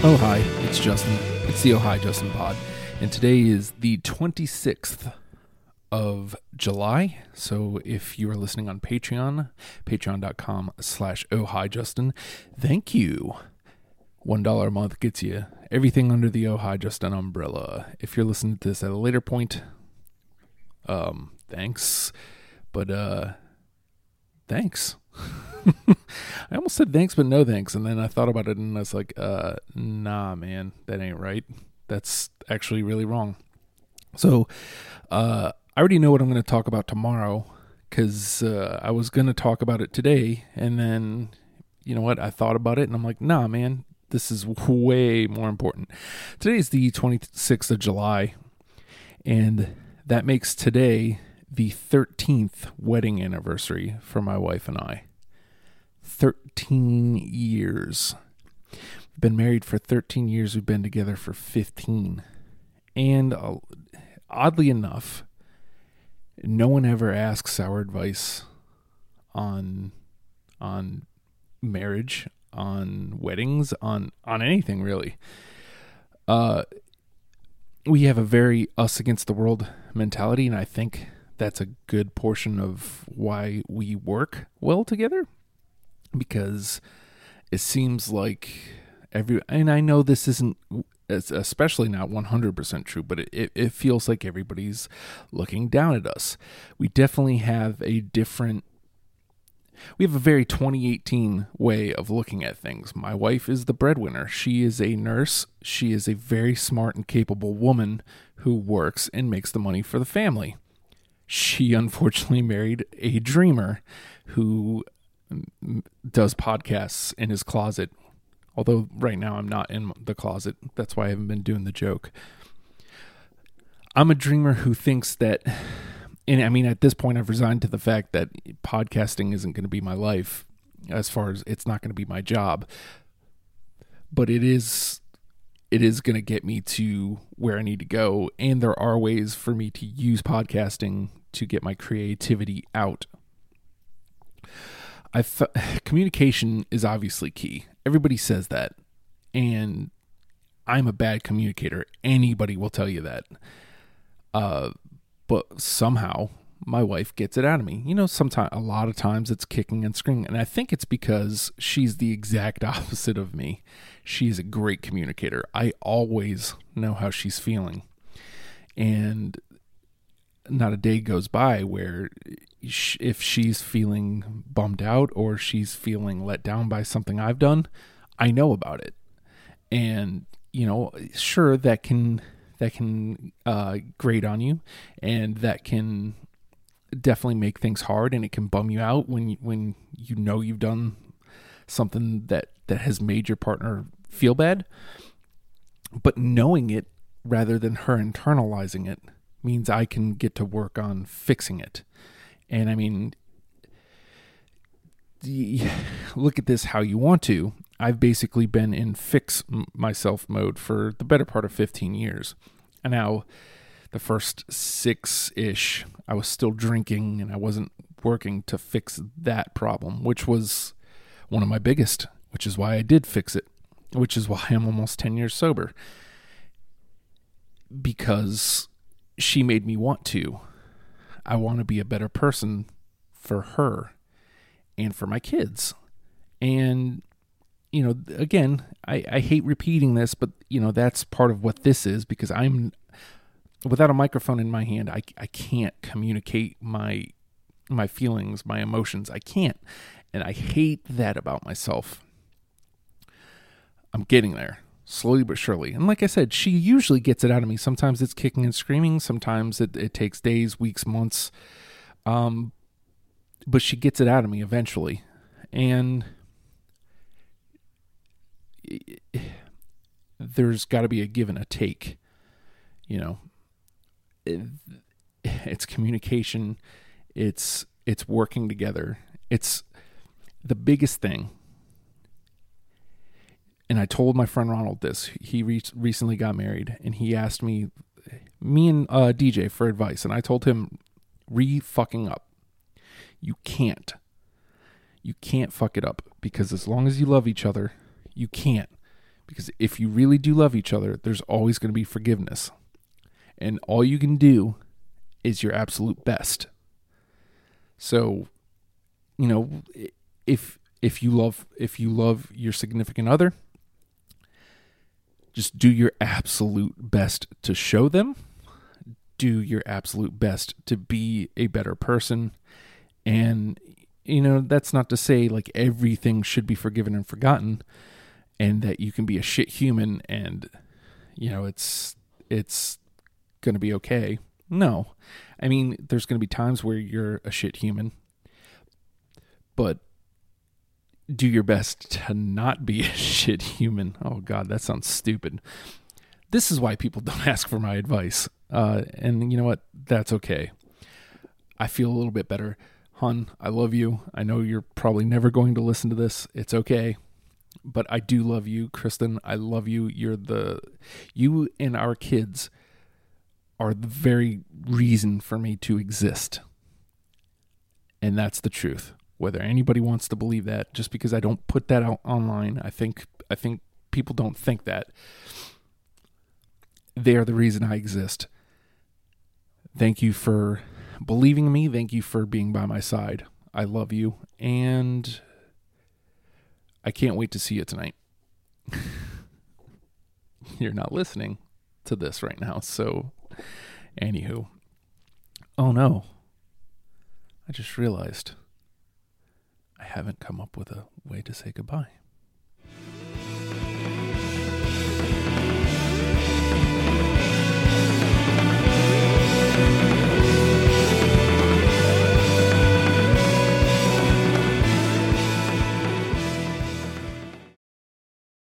Oh, hi, it's Justin. It's the Oh, hi, Justin pod. And today is the 26th of July. So if you are listening on Patreon, patreon.com slash oh, hi, Justin, thank you. $1 a month gets you everything under the Oh, hi, Justin umbrella. If you're listening to this at a later point, um, thanks. But, uh, thanks. I almost said thanks, but no thanks. And then I thought about it and I was like, uh, nah, man, that ain't right. That's actually really wrong. So, uh, I already know what I'm going to talk about tomorrow because uh, I was going to talk about it today. And then, you know what? I thought about it and I'm like, nah, man, this is way more important. Today is the 26th of July. And that makes today the 13th wedding anniversary for my wife and I. 13 years. We've been married for 13 years. We've been together for 15. And uh, oddly enough, no one ever asks our advice on on marriage, on weddings, on on anything really. Uh we have a very us against the world mentality and I think that's a good portion of why we work well together because it seems like every and I know this isn't especially not 100% true but it, it, feels like everybody's looking down at us. We definitely have a different we have a very 2018 way of looking at things. My wife is the breadwinner. She is a nurse. She is a very smart and capable woman who works and makes the money for the family. She unfortunately married a dreamer who does podcasts in his closet. Although right now I'm not in the closet. That's why I haven't been doing the joke. I'm a dreamer who thinks that, and I mean, at this point, I've resigned to the fact that podcasting isn't going to be my life as far as it's not going to be my job. But it is it is going to get me to where I need to go. And there are ways for me to use podcasting to get my creativity out I f- communication is obviously key. Everybody says that, and I'm a bad communicator. Anybody will tell you that. Uh, but somehow my wife gets it out of me. You know, sometimes a lot of times it's kicking and screaming, and I think it's because she's the exact opposite of me. She's a great communicator. I always know how she's feeling, and not a day goes by where if she's feeling bummed out or she's feeling let down by something I've done, I know about it. And you know, sure that can that can uh, grate on you, and that can definitely make things hard, and it can bum you out when you, when you know you've done something that that has made your partner feel bad. But knowing it rather than her internalizing it means I can get to work on fixing it. And I mean, look at this how you want to. I've basically been in fix myself mode for the better part of 15 years. And now, the first six ish, I was still drinking and I wasn't working to fix that problem, which was one of my biggest, which is why I did fix it, which is why I'm almost 10 years sober. Because she made me want to. I want to be a better person for her and for my kids. And, you know, again, I, I hate repeating this, but, you know, that's part of what this is because I'm, without a microphone in my hand, I, I can't communicate my my feelings, my emotions. I can't. And I hate that about myself. I'm getting there slowly but surely. And like I said, she usually gets it out of me. Sometimes it's kicking and screaming. Sometimes it, it takes days, weeks, months. Um, but she gets it out of me eventually. And there's got to be a give and a take. You know, it's communication. It's it's working together. It's the biggest thing and I told my friend Ronald this. He re- recently got married, and he asked me, me and uh, DJ for advice, and I told him, re fucking up. You can't. You can't fuck it up because as long as you love each other, you can't. Because if you really do love each other, there's always going to be forgiveness. And all you can do is your absolute best. So, you know, if if you love if you love your significant other, just do your absolute best to show them. Do your absolute best to be a better person. And you know, that's not to say like everything should be forgiven and forgotten and that you can be a shit human and you know, it's it's going to be okay. No. I mean, there's going to be times where you're a shit human. But do your best to not be a shit human. Oh god, that sounds stupid. This is why people don't ask for my advice. Uh, and you know what? That's okay. I feel a little bit better. Hun, I love you. I know you're probably never going to listen to this. It's okay. But I do love you, Kristen. I love you. You're the you and our kids are the very reason for me to exist. And that's the truth. Whether anybody wants to believe that, just because I don't put that out online, I think I think people don't think that. They are the reason I exist. Thank you for believing me. Thank you for being by my side. I love you. And I can't wait to see you tonight. You're not listening to this right now. So, anywho. Oh no. I just realized I haven't come up with a way to say goodbye.